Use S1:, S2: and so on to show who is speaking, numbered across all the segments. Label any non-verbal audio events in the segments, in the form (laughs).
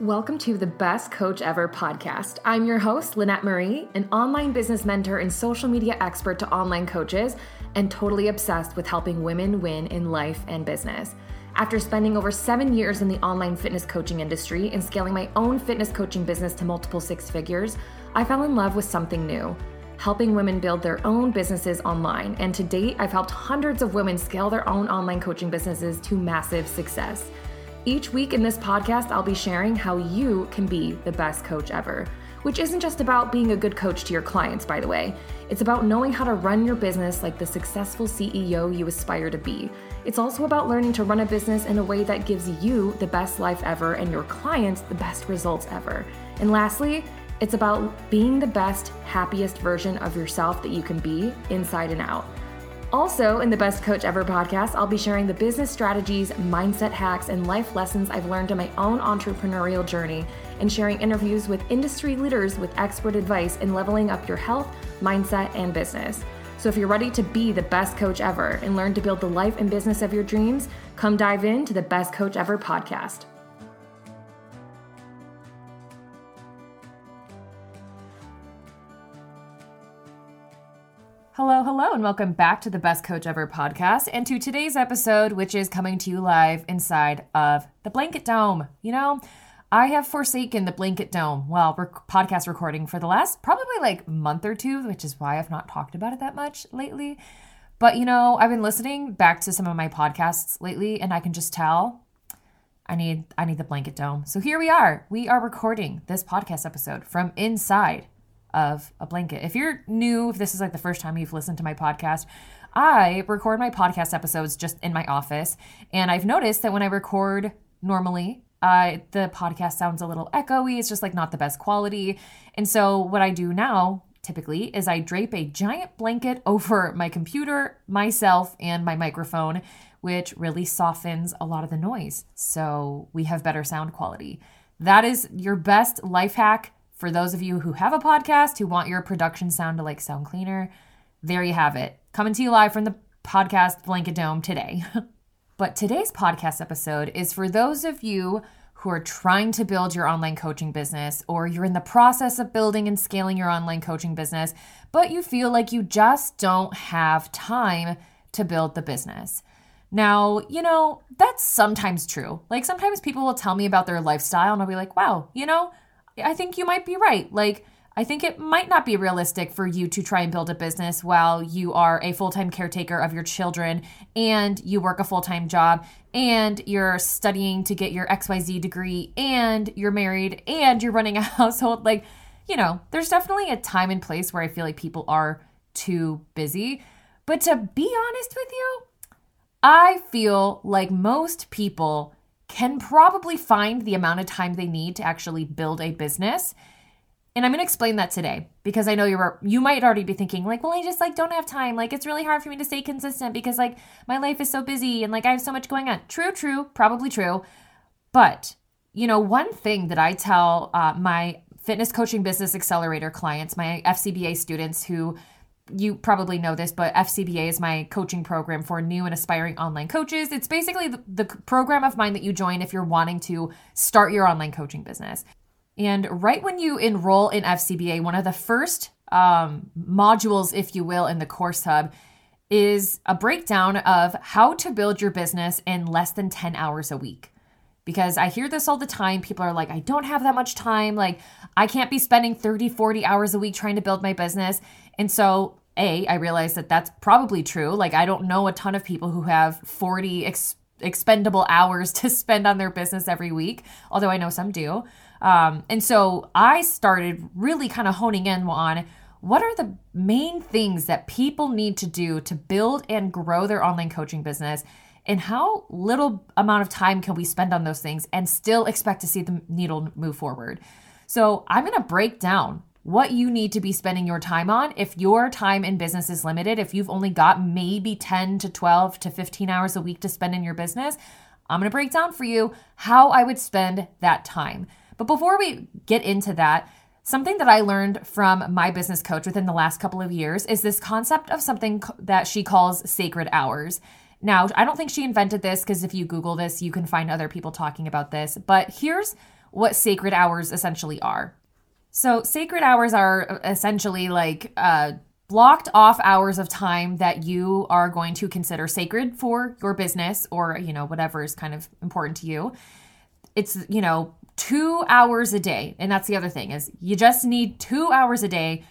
S1: Welcome to the Best Coach Ever podcast. I'm your host, Lynette Marie, an online business mentor and social media expert to online coaches, and totally obsessed with helping women win in life and business. After spending over seven years in the online fitness coaching industry and scaling my own fitness coaching business to multiple six figures, I fell in love with something new helping women build their own businesses online. And to date, I've helped hundreds of women scale their own online coaching businesses to massive success. Each week in this podcast, I'll be sharing how you can be the best coach ever, which isn't just about being a good coach to your clients, by the way. It's about knowing how to run your business like the successful CEO you aspire to be. It's also about learning to run a business in a way that gives you the best life ever and your clients the best results ever. And lastly, it's about being the best, happiest version of yourself that you can be inside and out. Also, in the Best Coach Ever podcast, I'll be sharing the business strategies, mindset hacks, and life lessons I've learned in my own entrepreneurial journey, and sharing interviews with industry leaders with expert advice in leveling up your health, mindset, and business. So, if you're ready to be the best coach ever and learn to build the life and business of your dreams, come dive into the Best Coach Ever podcast. Hello, hello, and welcome back to the Best Coach Ever podcast and to today's episode, which is coming to you live inside of the Blanket Dome. You know, I have forsaken the Blanket Dome while rec- podcast recording for the last probably like month or two, which is why I've not talked about it that much lately. But you know, I've been listening back to some of my podcasts lately, and I can just tell I need I need the Blanket Dome. So here we are. We are recording this podcast episode from inside of a blanket. If you're new, if this is like the first time you've listened to my podcast, I record my podcast episodes just in my office. And I've noticed that when I record normally, uh, the podcast sounds a little echoey. It's just like not the best quality. And so, what I do now typically is I drape a giant blanket (laughs) over my computer, myself, and my microphone, which really softens a lot of the noise. So, we have better sound quality. That is your best life hack for those of you who have a podcast who want your production sound to like sound cleaner, there you have it. Coming to you live from the podcast Blanket Dome today. (laughs) but today's podcast episode is for those of you who are trying to build your online coaching business or you're in the process of building and scaling your online coaching business, but you feel like you just don't have time to build the business. Now, you know, that's sometimes true. Like sometimes people will tell me about their lifestyle and I'll be like, wow, you know, I think you might be right. Like, I think it might not be realistic for you to try and build a business while you are a full time caretaker of your children and you work a full time job and you're studying to get your XYZ degree and you're married and you're running a (laughs) household. Like, you know, there's definitely a time and place where I feel like people are too busy. But to be honest with you, I feel like most people can probably find the amount of time they need to actually build a business. And I'm going to explain that today because I know you're you might already be thinking like, well, I just like don't have time. Like it's really hard for me to stay consistent because like my life is so busy and like I have so much going on. True, true, probably true. But, you know, one thing that I tell uh, my fitness coaching business accelerator clients, my FCBA students who you probably know this, but FCBA is my coaching program for new and aspiring online coaches. It's basically the, the, program of mine that you join if you're wanting to start your online coaching business. And right when you enroll in FCBA, one of the first um, modules, if you will, in the course hub is a breakdown of how to build your business in less than 10 hours a week because I hear this all the time. People are like, I don't have that much time. Like, I can't be spending 30, 40 hours a week trying to build my business. And so a, I realize that that's probably true. Like, I don't know a ton of people who have 40 ex- expendable (laughs) hours to spend on their business every week, although I know some do. Um, and so I started really kind of honing in on what are the main things that people need to do to build and grow their online coaching business and how little amount of time can we spend on those things and still expect to see the needle move forward so i'm going to break down what you need to be spending your time on. If your time in business is limited, if you've only got maybe 10 to 12 to 15 hours a week to spend in your business, I'm to break down for you how I would spend that time. But before we get into that, something that I learned from my business coach within the last couple of years is this concept of something that she calls sacred hours. Now, I don't think she invented this because if you Google this, you can find other people talking about this. But here's what sacred hours essentially are. So, sacred hours are essentially like uh, blocked off hours of time that you are going to consider sacred for your business or, you know, whatever is kind of important to you. It's, you know, two hours a day. And that's the other thing is you just need two hours a day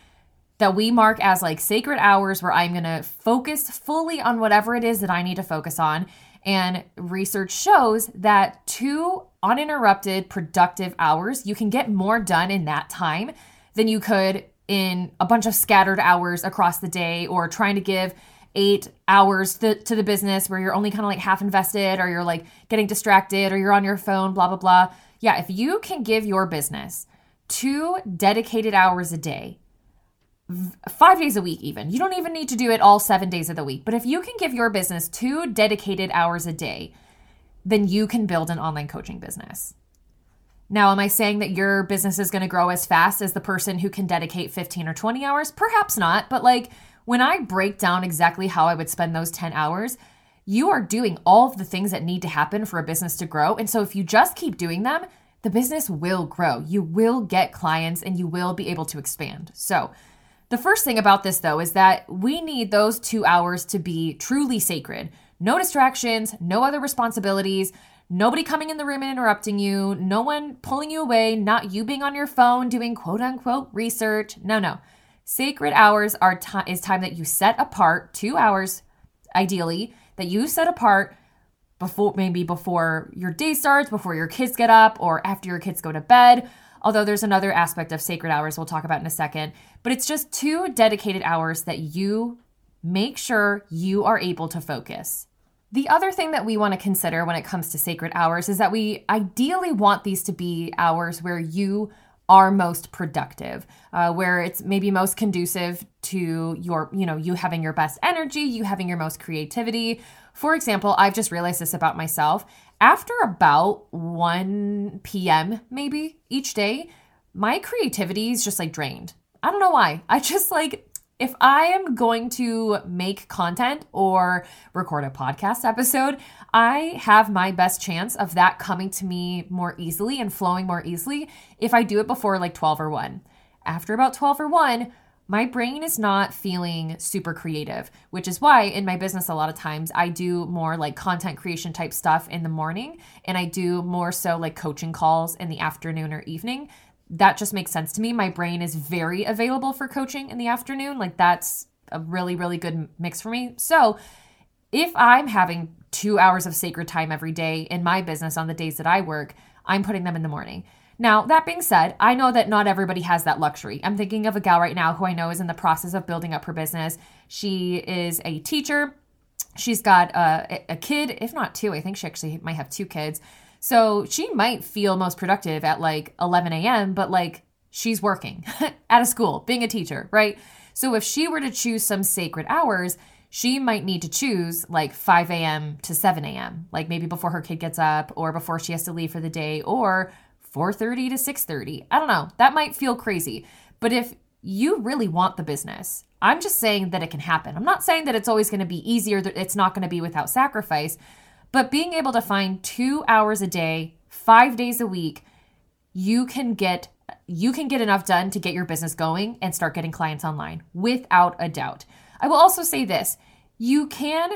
S1: that we mark as like sacred hours where I'm going to focus fully on whatever it is that I need to focus on. And research shows that two uninterrupted, productive hours, you can get more done in that time than you could in a bunch of scattered hours across the day or trying to give eight hours to, to the business where you're only kind of like half invested or you're like getting distracted or you're on your phone, blah, blah, blah. Yeah, if you can give your business two dedicated hours a day, five days a week, even. You don't even need to do it all seven days of the week. But if you can give your business two dedicated hours a day, then you can build an online coaching business. Now, am I saying that your business is going to grow as fast as the person who can dedicate 15 or 20 hours? Perhaps not. But like when I break down exactly how I would spend those 10 hours, you are doing all of the things that need to happen for a business to grow. And so if you just keep doing them, the business will grow. You will get clients and you will be able to expand. So, the first thing about this, though, is that we need those two hours to be truly sacred. No distractions, no other responsibilities, nobody coming in the room and interrupting you, no one pulling you away, not you being on your phone doing quote unquote research. No, no. Sacred hours are time is time that you set apart, 2 hours ideally, that you set apart before maybe before your day starts, before your kids get up or after your kids go to bed although there's another aspect of sacred hours we'll talk about in a second. But it's just two dedicated hours that you make sure you are able to focus. The other thing that we want to consider when it comes to sacred hours is that we ideally want these to be hours where you are most productive, uh, where it's maybe most conducive to your, you know, you having your best energy, you having your most creativity. For example, I've just realized this about myself. After about 1 p.m., maybe each day, my creativity is just like drained. I don't know why. (laughs) I just like, if I am going to make content or record a podcast episode, I have my best chance of that coming to me more easily and flowing more easily if I do it before like 12 or 1. After about 12 or 1, my brain is not feeling super creative, which is why in my business, a lot of times I do more like content creation type stuff in the morning and I do more so like coaching calls in the afternoon or evening. That just makes sense to me. My brain is very available for coaching in the afternoon. Like that's a really, really good mix for me. So if I'm having two hours of sacred time every day in my business on the days that I work, I'm putting them in the morning. Now, that being said, I know that not everybody has that luxury. I'm thinking of a gal right now who I know is in the process of building up her business. She is a teacher. She's got a, a kid, if not two. I think she actually might have two kids. So she might feel most productive at like 11 a.m., but like she's working (laughs) at a school, being a teacher, right? So if she were to choose some sacred hours, she might need to choose like 5 a.m. to 7 a.m., like maybe before her kid gets up or before she has to leave for the day or 4:30 to 6:30. I don't know. That might feel crazy. But if you really want the business, I'm just saying that it can happen. I'm not saying that it's always going to be easier that it's not going to be without sacrifice, but being able to find 2 hours a day, 5 days a week, you can get you can get enough done to get your business going and start getting clients online without a doubt. I will also say this, you can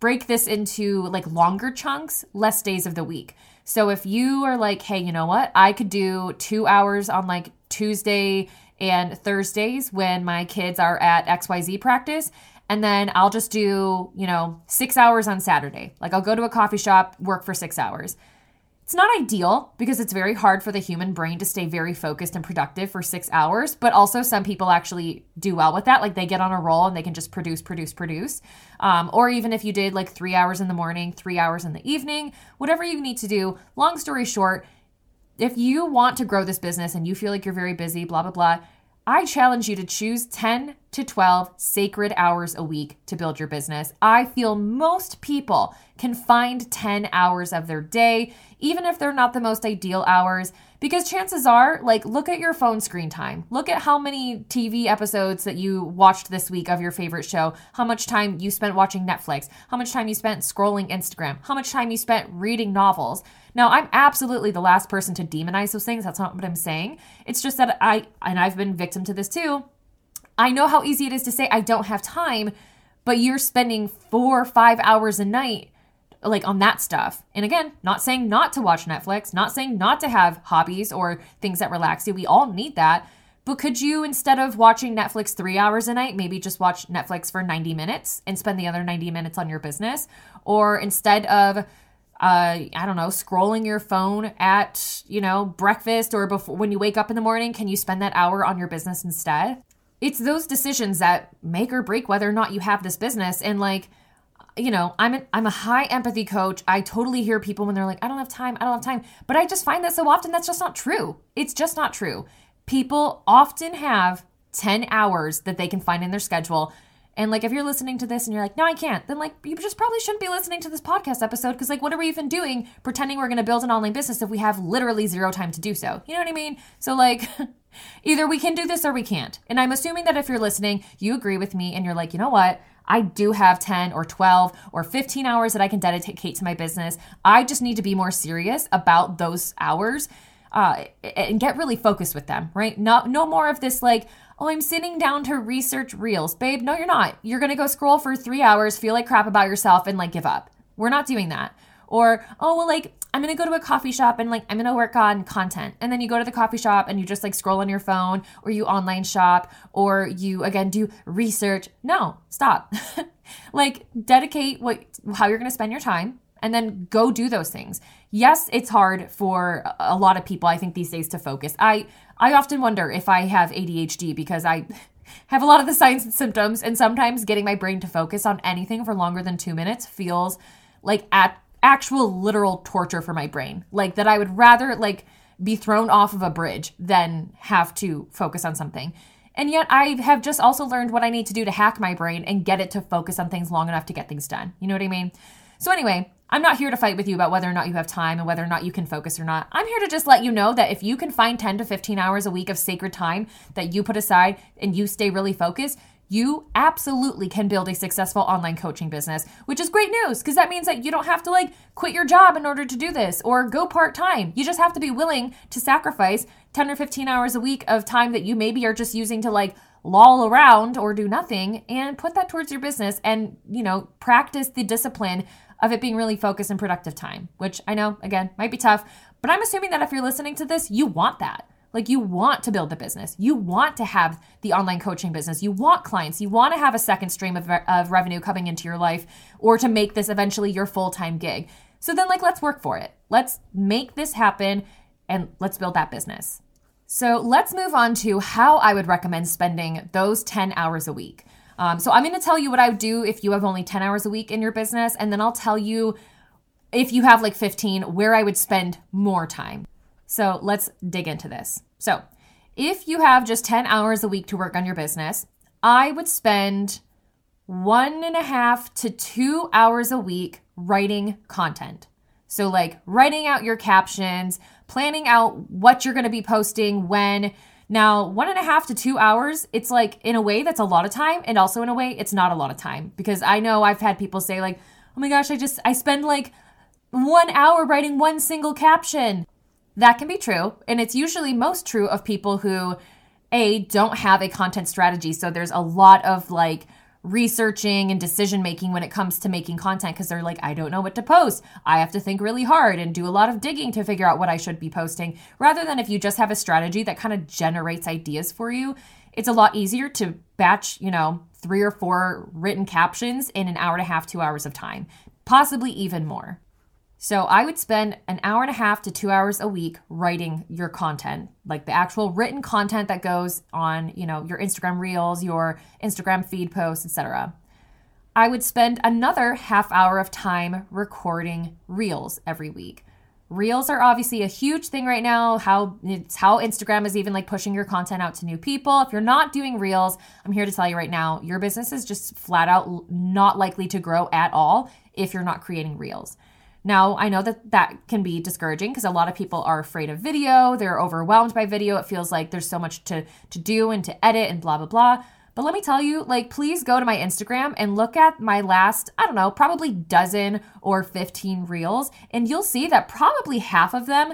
S1: break this into like longer chunks, less days of the week. So if you are like, hey, you know what? I could do two hours on like Tuesday and Thursdays when my kids are at XYZ practice. And then I'll just do, you know, six hours on Saturday. Like I'll go to a coffee shop, work for six hours. It's not ideal because it's very hard for the human brain to stay very focused and productive for six hours, but also some people actually do well with that. Like they get on a roll and they can just produce, produce, produce. Um, or even if you did like three hours in the morning, three hours in the evening, whatever you need to do. Long story short, if you want to grow this business and you feel like you're very busy, blah, blah, blah, I challenge you to choose 10 to 12 sacred hours a week to build your business. I feel most people can find 10 hours of their day, even if they're not the most ideal hours. Because chances are, like, look at your phone screen time. Look at how many TV episodes that you watched this week of your favorite show, how much time you spent watching Netflix, how much time you spent scrolling Instagram, how much time you spent reading novels. Now, I'm absolutely the last person to demonize those things. That's not what I'm saying. It's just that I, and I've been victim to this too. I know how easy it is to say I don't have time, but you're spending four or five hours a night like on that stuff. And again, not saying not to watch Netflix, not saying not to have hobbies or things that relax you. We all need that. But could you, instead of watching Netflix three hours a night, maybe just watch Netflix for 90 minutes and spend the other 90 minutes on your business? Or instead of, uh, I don't know, scrolling your phone at, you know, breakfast or before when you wake up in the morning, can you spend that hour on your business instead? It's those decisions that make or break whether or not you have this business. And like, you know, I'm a, I'm a high empathy coach. I totally hear people when they're like, I don't have time, I don't have time. But I just find that so often that's just not true. It's just not true. People often have 10 hours that they can find in their schedule. And like, if you're listening to this and you're like, no, I can't, then like, you just probably shouldn't be listening to this podcast episode because, like, what are we even doing pretending we're going to build an online business if we have literally zero time to do so? You know what I mean? So, like, (laughs) either we can do this or we can't. And I'm assuming that if you're listening, you agree with me and you're like, you know what? I do have 10 or 12 or 15 hours that I can dedicate to my business. I just need to be more serious about those hours uh, and get really focused with them, right? No, no more of this like, oh, I'm sitting down to research reels. Babe, no, you're not. You're going to go scroll for three hours, feel like crap about yourself, and like give up. We're not doing that. Or, oh, well, like, I'm gonna go to a coffee shop and like I'm gonna work on content. And then you go to the coffee shop and you just like scroll on your phone or you online shop or you again do research. No, stop. (laughs) like dedicate what how you're gonna spend your time and then go do those things. Yes, it's hard for a lot of people I think these days to focus. I I often wonder if I have ADHD because I (laughs) have a lot of the signs and symptoms and sometimes getting my brain to focus on anything for longer than 2 minutes feels like at actual literal torture for my brain. Like that I would rather like be thrown off of a bridge than have to focus on something. And yet I have just also learned what I need to do to hack my brain and get it to focus on things long enough to get things done. You know what I mean? So anyway, I'm not here to fight with you about whether or not you have time and whether or not you can focus or not. I'm here to just let you know that if you can find 10 to 15 hours a week of sacred time that you put aside and you stay really focused, you absolutely can build a successful online coaching business, which is great news because that means that you don't have to like quit your job in order to do this or go part time. You just have to be willing to sacrifice 10 or 15 hours a week of time that you maybe are just using to like loll around or do nothing and put that towards your business and, you know, practice the discipline of it being really focused and productive time, which I know, again, might be tough, but I'm assuming that if you're listening to this, you want that. Like you want to build the business. You want to have the online coaching business. You want clients. You want to have a second stream of, of revenue coming into your life or to make this eventually your full time gig. So then, like, let's work for it. Let's make this happen and let's build that business. So let's move on to how I would recommend spending those 10 hours a week. Um, so I'm going to tell you what I would do if you have only 10 hours a week in your business, and then I'll tell you if you have like 15 where I would spend more time. So let's dig into this. So, if you have just 10 hours a week to work on your business, I would spend one and a half to two hours a week writing content. So, like writing out your captions, planning out what you're going to be posting when. Now, one and a half to two hours, it's like in a way that's a lot of time, and also in a way it's not a lot of time because I know I've had people say, like, oh my gosh, I just, I spend like one hour writing one single caption. That can be true. And it's usually most true of people who, A, don't have a content strategy. So there's a lot of like researching and decision making when it comes to making content because they're like, I don't know what to post. I have to think really hard and do a lot of digging to figure out what I should be posting. Rather than if you just have a strategy that kind of generates ideas for you, it's a lot easier to batch, you know, three or four written captions in an hour and a half, two hours of time, possibly even more. So I would spend an hour and a half to two hours a week writing your content, like the actual written content that goes on, you know, your Instagram reels, your Instagram feed posts, etc. I would spend another half hour of time recording reels every week. Reels are obviously a huge thing right now. How it's how Instagram is even like pushing your content out to new people. If you're not doing Reels, I'm here to tell you right now, your business is just flat out not likely to grow at all if you're not creating Reels. Now, I know that that can be discouraging because a lot of people are afraid of video. They're overwhelmed by video. It feels like there's so much to to do and to edit and blah blah blah. But let me tell you, like, please go to my Instagram and look at my last, I don't know, probably dozen or 15 reels, and you'll see that probably half of them,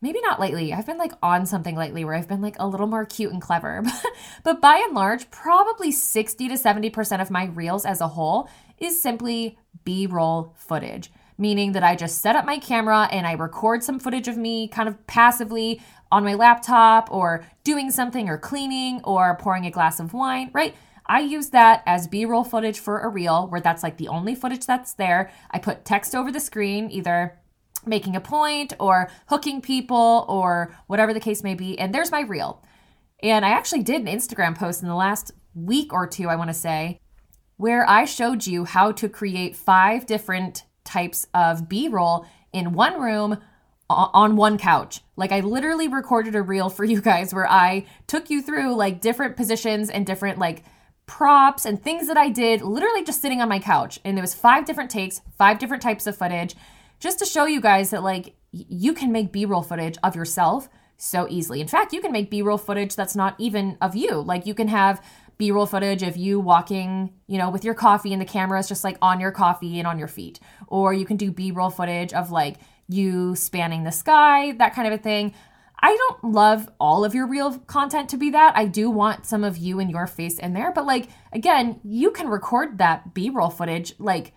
S1: maybe not lately, I've been like on something lately where I've been like a little more cute and clever. (laughs) but by and large, probably 60 to 70% of my reels as a whole is simply B roll footage meaning that I just set up my camera and I record some footage of me kind of passively on my laptop or doing something or cleaning or pouring a glass of wine, right? I use that as B roll footage for a reel where that's like the only footage that's there. I put text over the screen, either making a point or hooking people or whatever the case may be. And there's my reel. And I actually did an Instagram post in the last week or two, I want to say, where I showed you how to create five different types of B roll in one room on one couch. Like I literally recorded a reel for (laughs) you guys where I took you through like different positions and different like props and things that I did literally just sitting on my couch. And there was five different takes, five different types of footage just to show you guys that like you can make B-roll footage of yourself so easily. In fact, you can make B-roll footage that's not even of you. Like you can have b-roll footage of you walking you know with your coffee and the camera is just like on your coffee and on your feet. Or you can do b-roll footage of like you spanning the sky that kind of a thing. I don't love all of your reel content to be that. I do want some of you and your face in there. But like again you can record that b-roll footage like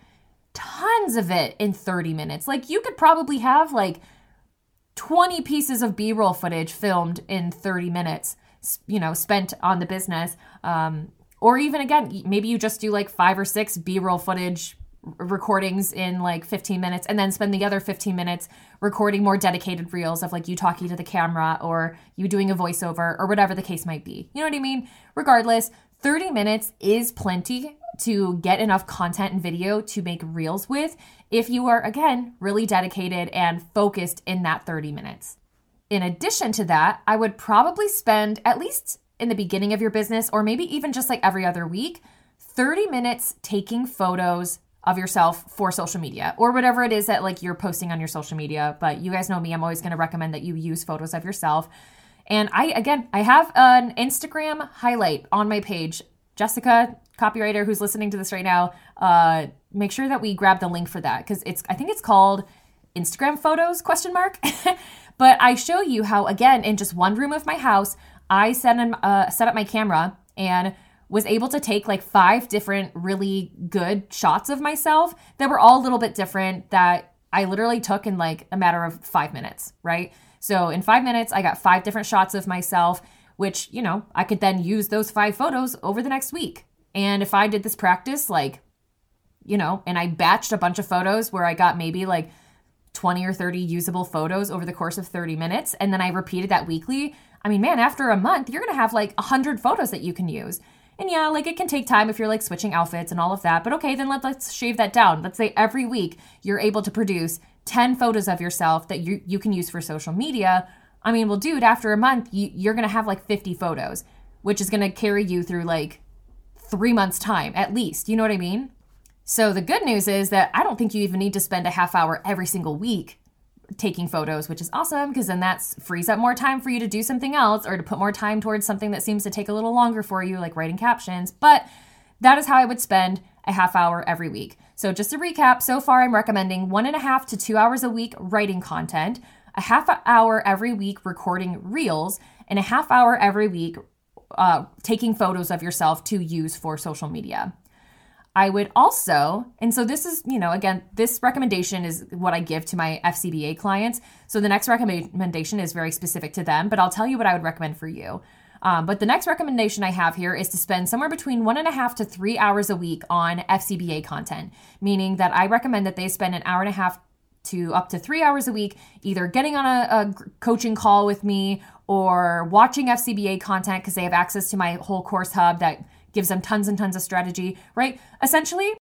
S1: tons of it in 30 minutes. Like you could probably have like 20 pieces of b-roll footage filmed in 30 minutes you know spent on the business um, or even again maybe you just do like five or six b-roll footage recordings in like 15 minutes and then spend the other 15 minutes recording more dedicated reels of like you talking to the camera or you doing a voiceover or whatever the case might be. You know what I mean? Regardless, 30 minutes is plenty to get enough content and video to make reels with if you are again really dedicated and focused in that 30 minutes. In addition to that, I would probably spend at least in the beginning of your business, or maybe even just like every other week, 30 minutes taking photos of yourself for social media or whatever it is that like you're posting on your social media. But you guys know me, I'm always going to recommend that you use photos of yourself. And I, again, I have an Instagram highlight on my page. Jessica, copywriter who's listening to this right now, uh, make sure that we grab the link for that because it's, I think it's called Instagram photos question mark. (laughs) But I show you how, again, in just one room of my house, I set, in, uh, set up my camera and was able to take like five different really good shots of myself that were all a little bit different that I literally took in like a matter of five minutes, right? So in five minutes, I got five different shots of myself, which, you know, I could then use those five photos over the next week. And if I did this practice, like, you know, and I batched a bunch of photos where I got maybe like 20 or 30 usable photos over the course of 30 minutes and then I repeated that weekly, I mean, man, after a month, you're going to have like 100 photos that you can use. And yeah, like it can take time if you're like switching outfits and all of that. But okay, then let, let's shave that down. Let's say every week you're able to produce 10 photos of yourself that you, you can use for social media. I mean, well, dude, after a month, you, you're going to have like 50 photos, which is going to carry you through like three months' time at least. You know what I mean? So the good news is that I don't think you even need to spend a half hour every single week taking photos, which is awesome because then that frees up more time for you to do something else or to put more time towards something that seems to take a little longer for you, like writing captions. But that is how I would spend a half hour every week. So just to recap, so far I'm recommending one and a half to two hours a week writing content, a half hour every week recording reels, and a half hour every week uh, taking photos of yourself to use for social media. I would also, and so this is, you know, again, this recommendation is what I give to my FCBA clients. So the next recommendation is very specific to them, but I'll tell you what I would recommend for you. Um, but the next recommendation I have here is to spend somewhere between one and a half to three hours a week on FCBA content, meaning that I recommend that they spend an hour and a half to up to three hours a week, either getting on a, a coaching call with me or watching FCBA content because they have access to my whole course hub that gives them tons and tons of strategy, right? Essentially,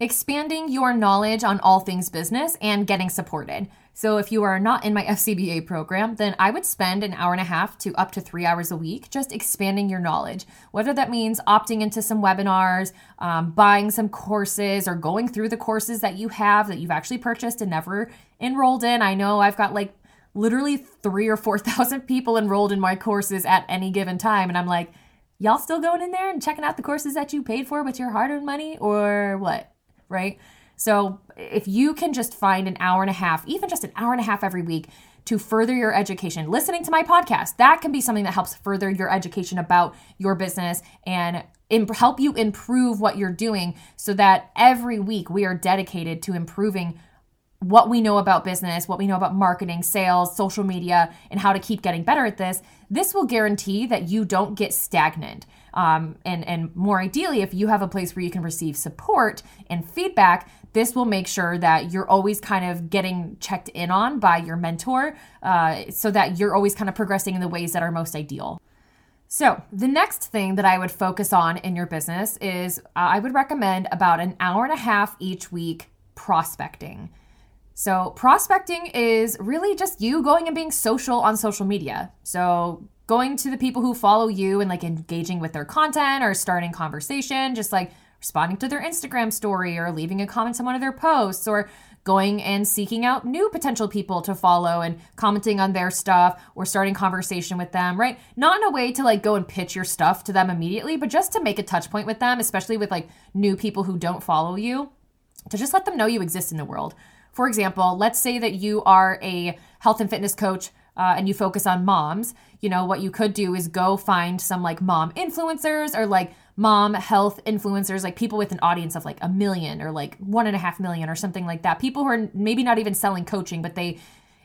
S1: expanding your knowledge on all things business and getting supported. So, if you are not in my FCBA program, then I would spend an hour and a half to up to three hours a week just expanding your knowledge. Whether that means opting into some webinars, um, buying some courses, or going through the courses that you have that you've actually purchased and never enrolled in. I know I've got like literally three or 4,000 people enrolled in my courses at any given time. And I'm like, y'all still going in there and checking out the courses that you paid for with your hard earned money or what? Right? So if you can just find an hour and a half, even just an hour and a half every week to further your education, listening to my podcast, that can be something that helps further your education about your business and imp- help you improve what you're doing so that every week we are dedicated to improving what we know about business, what we know about marketing, sales, social media, and how to keep getting better at this, this will guarantee that you don't get stagnant. Um, and, and more ideally, if you have a place where you can receive support and feedback, this will make sure that you're always kind of getting checked in on by your mentor uh, so that you're always kind of progressing in the ways that are most ideal. So, the next thing that I would focus on in your business is uh, I would recommend about an hour and a half each week prospecting. So, prospecting is really just you going and being social on social media. So, going to the people who follow you and like engaging with their content or starting conversation, just like responding to their Instagram story or leaving a comment on one of their posts or going and seeking out new potential people to follow and commenting on their stuff or starting conversation with them, right? Not in a way to like go and pitch your stuff to them immediately, but just to make a touch point with them, especially with like new people who don't follow you, to just let them know you exist in the world. For example, let's say that you are a health and fitness coach uh, and you focus on moms. You know, what you could do is go find some like mom influencers or like mom health influencers, like people with an audience of like a million or like one and a half million or something like that. People who are maybe not even selling coaching, but they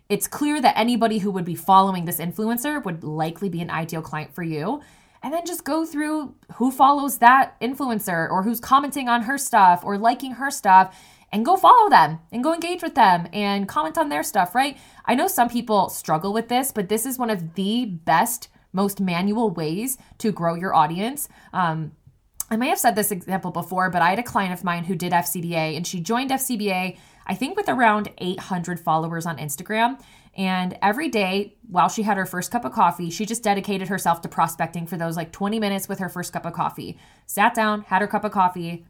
S1: it's clear that anybody who would be following this influencer would likely be an ideal client for you. And then just go through who follows that influencer or who's commenting on her stuff or liking her stuff and go follow them and go engage with them and comment on their stuff, right? I know some people struggle with this, but this is one of the best, most manual ways to grow your audience. Um, I may have said this example before, but I had a client of mine who did FCBA and she joined FCBA, I think, with around 800 followers on Instagram. And every day while she had her first cup of coffee, she just dedicated herself to prospecting for those like 20 minutes with her first cup of coffee. Sat down, had her cup of coffee,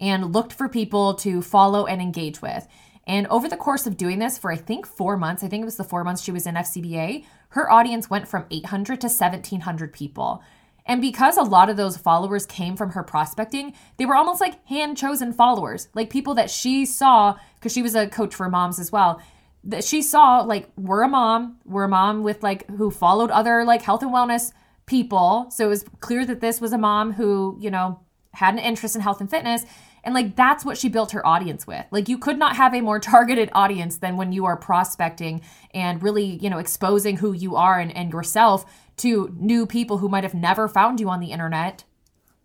S1: and looked for people to follow and engage with. And over the course of doing this for I think four months, I think it was the four months she was in FCBA, her audience went from 800 to 1700 people. And because a lot of those followers came from her prospecting, they were almost like hand chosen followers, like people that she saw, because she was a coach for moms as well, that she saw like, we're a mom, we're a mom with like, who followed other like health and wellness people. So it was clear that this was a mom who, you know, had an interest in health and fitness. And like that's what she built her audience with. Like you could not have a more (laughs) targeted audience than when you are prospecting and really, you know, exposing who you are and, and yourself to new people who might have never found you on the internet.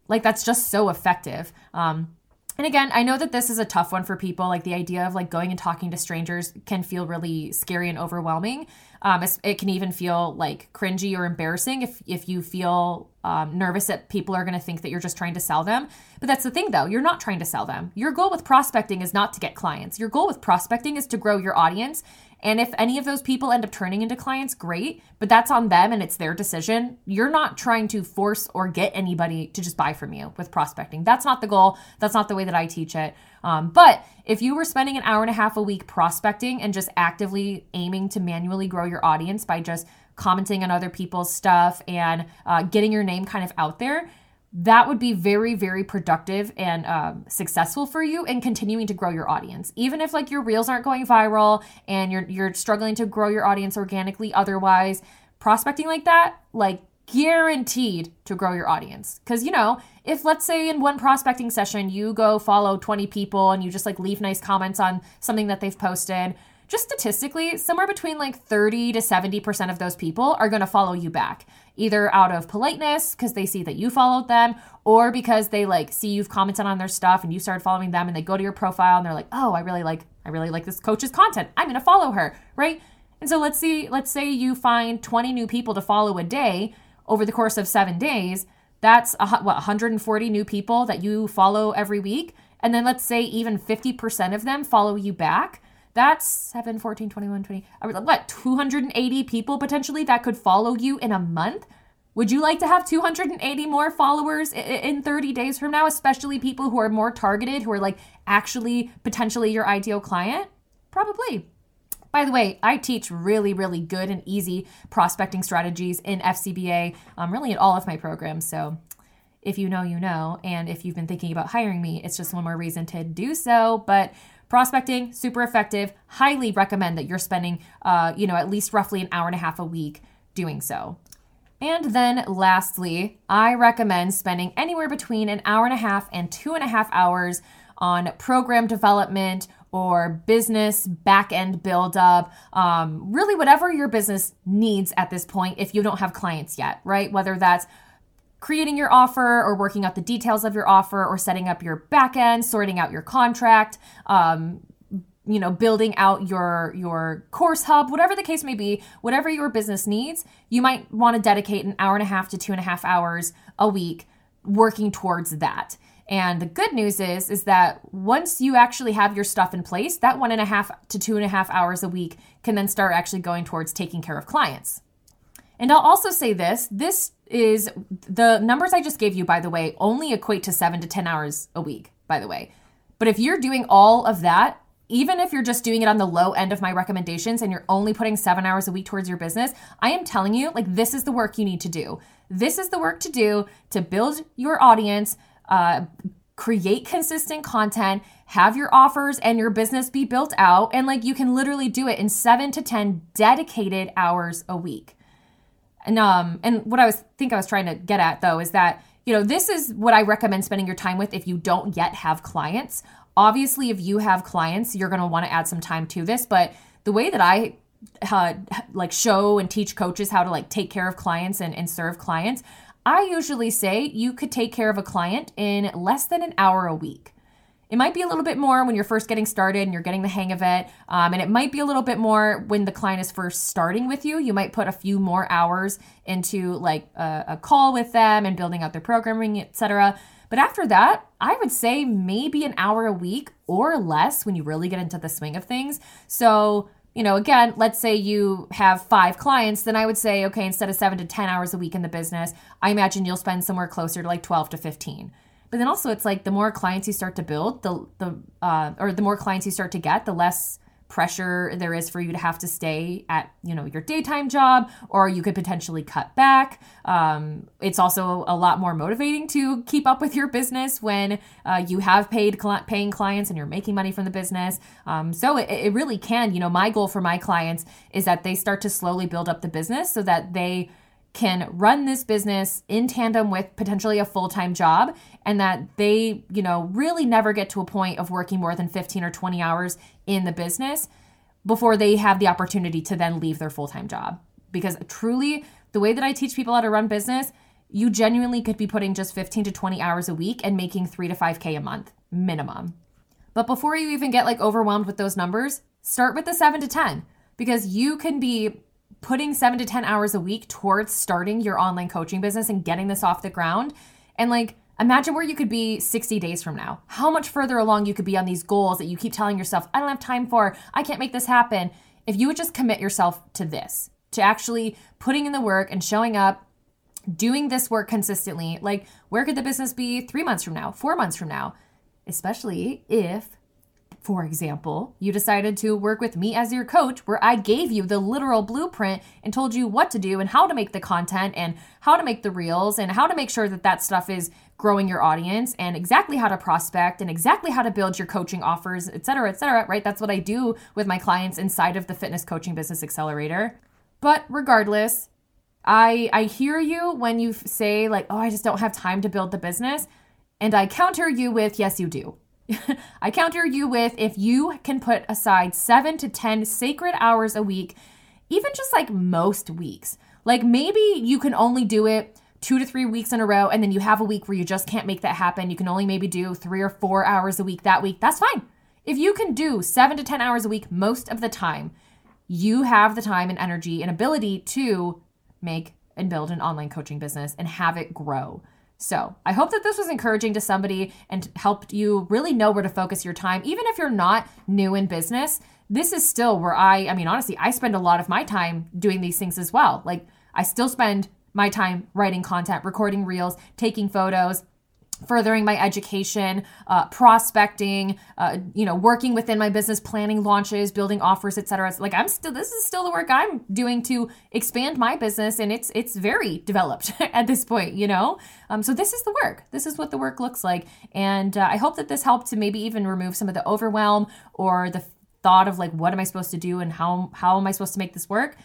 S1: Like that's just so effective. Um, and again, I know that this is a tough one for people. Like the idea of like going and talking to strangers can feel really scary and overwhelming. Um, it can even feel like cringy or embarrassing if if you feel um, nervous that people are going to think that you're just trying to sell them. But that's the thing, though. You're not trying to sell them. Your goal with prospecting is not to get clients. Your goal with prospecting is to grow your audience and if any of those people end up turning into clients, great, but that's on them and it's their decision. You're not trying to force or get anybody to just buy from you with prospecting. That's not the goal. That's not the way that I teach it. Um, but if you were spending an hour and a half a week prospecting and just actively aiming to manually grow your audience by just commenting on other people's stuff and uh, getting your name kind of out there, that would be very very productive and um, successful for you in continuing to grow your audience. Even if like your reels aren't going viral and you're you're struggling to grow your audience organically otherwise prospecting like that like guaranteed to grow your audience. Because you know if let's say in one prospecting session you go follow 20 people and you just like leave nice comments on something that they've posted just statistically, somewhere between like 30 to 70% of those people are going to follow you back, either out of politeness because they see that you followed them, or because they like see you've commented on their stuff and you started following them and they go to your profile and they're like, "Oh, I really like I really like this coach's content. I'm going to follow her." Right? And so let's see let's say you find 20 new people to follow a day over the course of 7 days. That's what 140 new people that you follow every week and then let's say even 50% of them follow you back, that's 7, 14, 21, 20, uh, what, 280 people potentially that could follow you in a month? Would you like to have 280 more followers in 30 days from now, especially people who are more targeted, who are like actually potentially your ideal client? Probably. By the way, I teach really, really good and easy prospecting strategies in FCBA, um, really in all of my programs. So if you know, you know. And if you've been thinking about hiring me, it's just one more reason to do so. But prospecting, super effective. Highly recommend that you're spending, uh, you know, at least roughly an hour and a half a week doing so. And then lastly, I recommend spending anywhere between an hour and a half and two and a half hours on program development or business back end build up, um, really whatever your business needs at this point if you don't have clients yet, right? Whether that's creating your offer or working out the details of your offer or setting up your back end, sorting out your contract, um, you know building out your your course hub whatever the case may be whatever your business needs you might want to dedicate an hour and a half to two and a half hours a week working towards that. And the good news is is that once you actually have your stuff in place that one and a half to two and a half hours a week can then start actually going towards taking care of clients. And i'll also say this this is the numbers i just gave you by the way only equate to seven to ten hours a week by the way but if you're doing all of that even if you're just doing it on the low end of my recommendations and you're only putting seven hours a week towards your business, I am telling you, like, this is the work you need to do. This is the work to do to build your audience, uh, create consistent content, have your offers and your business be built out. And like, you can literally do it in seven to 10 dedicated hours a week. And, um, and what I was think I was trying to get at though is that you know, this is what I recommend spending your time with if you don't yet have clients. Obviously, if you have clients, you're going to want to add some time to this, but the way that I uh, like show and teach coaches how to like take care of clients and, and serve clients, I usually say you could take care of a client in less than an hour a week. It might be a little bit more when you're first getting started and you're getting the hang of it. Um, and it might be a little bit more when the client is first starting with you. You might put a few more hours into like a, a call with them and building out their programming, etc. But after that, I would say maybe an hour a week or less when you really get into the swing of things. So, you know, again, let's say you have five clients, then I would say, okay, instead of seven to 10 hours a week in the business, I imagine you'll spend somewhere closer to like 12 to 15. But then also, it's like the more clients you start to build, the the uh, or the more clients you start to get, the less pressure there is for you to have to stay at you know your daytime job or you could potentially cut back. Um, it's also a lot more motivating to keep up with your business when uh, you have paid cl- paying clients and you're making money from the business. Um, so it, it really can you know my goal for my clients is that they start to slowly build up the business so that they can run this business in tandem with potentially a full-time job and that they, you know, really never get to a point of working more than 15 or 20 hours in the business before they have the opportunity to then leave their full-time job. Because truly, the way that I teach people how to run business, you genuinely could be putting just 15 to 20 hours a week and making 3 to 5k a month minimum. But before you even get like overwhelmed with those numbers, start with the 7 to 10 because you can be putting seven to 10 hours a week towards starting your online coaching business and getting this off the ground. And like, imagine where you could be 60 days from now. How much further along you could be on these goals that you keep telling yourself, I don't have time for, I can't make this happen. If you would just commit yourself to this, to actually putting in the work and showing up, doing this work consistently, like, where could the business be three months from now, four months from now? Especially if for example, you decided to work with me as your coach, where I gave you the literal blueprint and told you what to do and how to make the content and how to make the reels and how to make sure that that stuff is growing your audience and exactly how to prospect and exactly how to build your coaching offers, et cetera, et cetera, right? That's what I do with my clients inside of the Fitness Coaching Business Accelerator. But regardless, I I hear you when you say like, "Oh, I just don't have time to build the business." And I counter you with, "Yes, you do." I counter you with if you can put aside seven to 10 sacred hours a week, even just like most weeks. Like maybe you can only do it two to three weeks in a row, and then you have a week where you just can't make that happen. You can only maybe do three or four hours a week that week. That's fine. If you can do seven to 10 hours a week most of the time, you have the time and energy and ability to make and build an online coaching business and have it grow. So I hope that this was encouraging to somebody and helped you really know where to focus your time. Even if you're not new in business, this is still where I, I mean, honestly, I spend a lot of my time doing these things as well. Like I still spend my time writing content, recording reels, taking photos, furthering my education, uh, prospecting, uh, you know, working within my business, planning launches, building offers, etc. Like I'm still, this is still the work I'm doing to expand my business, and it's it's very developed (laughs) at this point, you know. Um, so this is the work. This is what the work looks like, and uh, I hope that this helped to maybe even remove some of the overwhelm or the thought of like what am I supposed to do and how how am I supposed to make this work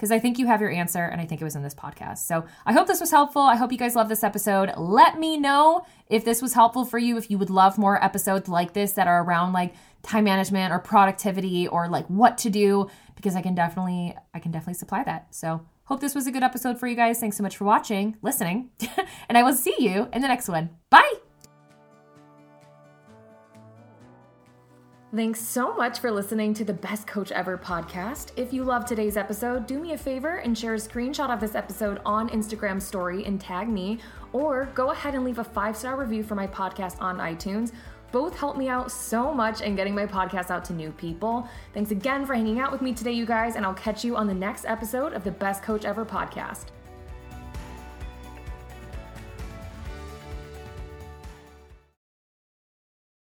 S1: because I think you have your answer, and I think it was in this podcast. So I hope this was helpful. I hope you guys love this episode. Let me know if this was helpful for you, if you would love more episodes like this that are around like time management or productivity or like what to do, because I can definitely, I can definitely supply that. So hope this was a good episode for you guys. Thanks so much for watching, listening, (laughs) and I will see you in the next one. Bye. Thanks so much for listening to the Best Coach Ever podcast. If you love today's episode, do me a favor and share a screenshot of this episode on Instagram story and tag me, or go ahead and leave a five star review for my podcast on iTunes. Both help me out so much in getting my podcast out to new people. Thanks again for hanging out with me today, you guys, and I'll catch you on the next episode of the Best Coach Ever podcast.